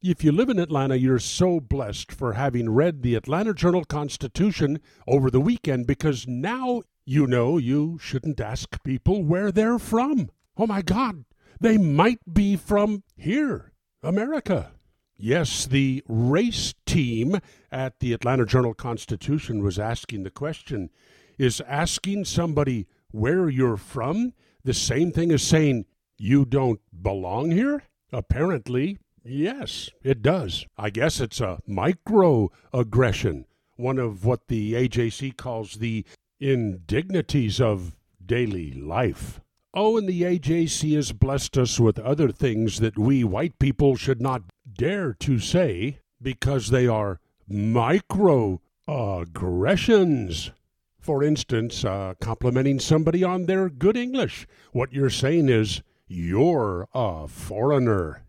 If you live in Atlanta, you're so blessed for having read the Atlanta Journal Constitution over the weekend because now you know you shouldn't ask people where they're from. Oh my God, they might be from here, America. Yes, the race team at the Atlanta Journal Constitution was asking the question Is asking somebody where you're from the same thing as saying you don't belong here? Apparently, yes, it does. I guess it's a microaggression, one of what the AJC calls the indignities of daily life. Oh, and the AJC has blessed us with other things that we white people should not dare to say because they are microaggressions. For instance, uh, complimenting somebody on their good English. What you're saying is, you're a foreigner.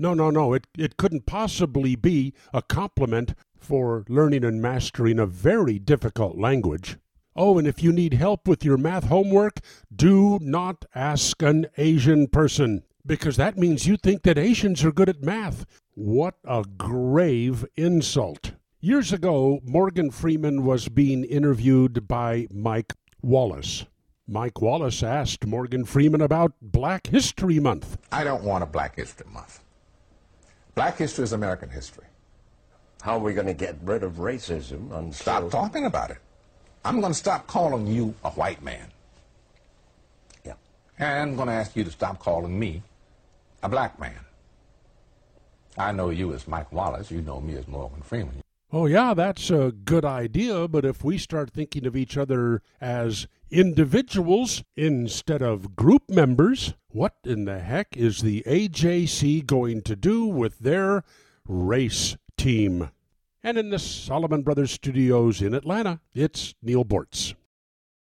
No, no, no, it, it couldn't possibly be a compliment for learning and mastering a very difficult language. Oh, and if you need help with your math homework, do not ask an Asian person, because that means you think that Asians are good at math. What a grave insult. Years ago, Morgan Freeman was being interviewed by Mike Wallace. Mike Wallace asked Morgan Freeman about Black History Month. I don't want a Black History Month. Black history is American history. How are we going to get rid of racism? And Stop still- talking about it. I'm going to stop calling you a white man. Yeah. And I'm going to ask you to stop calling me a black man. I know you as Mike Wallace. You know me as Morgan Freeman. Oh, yeah, that's a good idea, but if we start thinking of each other as individuals instead of group members, what in the heck is the AJC going to do with their race team? And in the Solomon Brothers studios in Atlanta, it's Neal Boortz.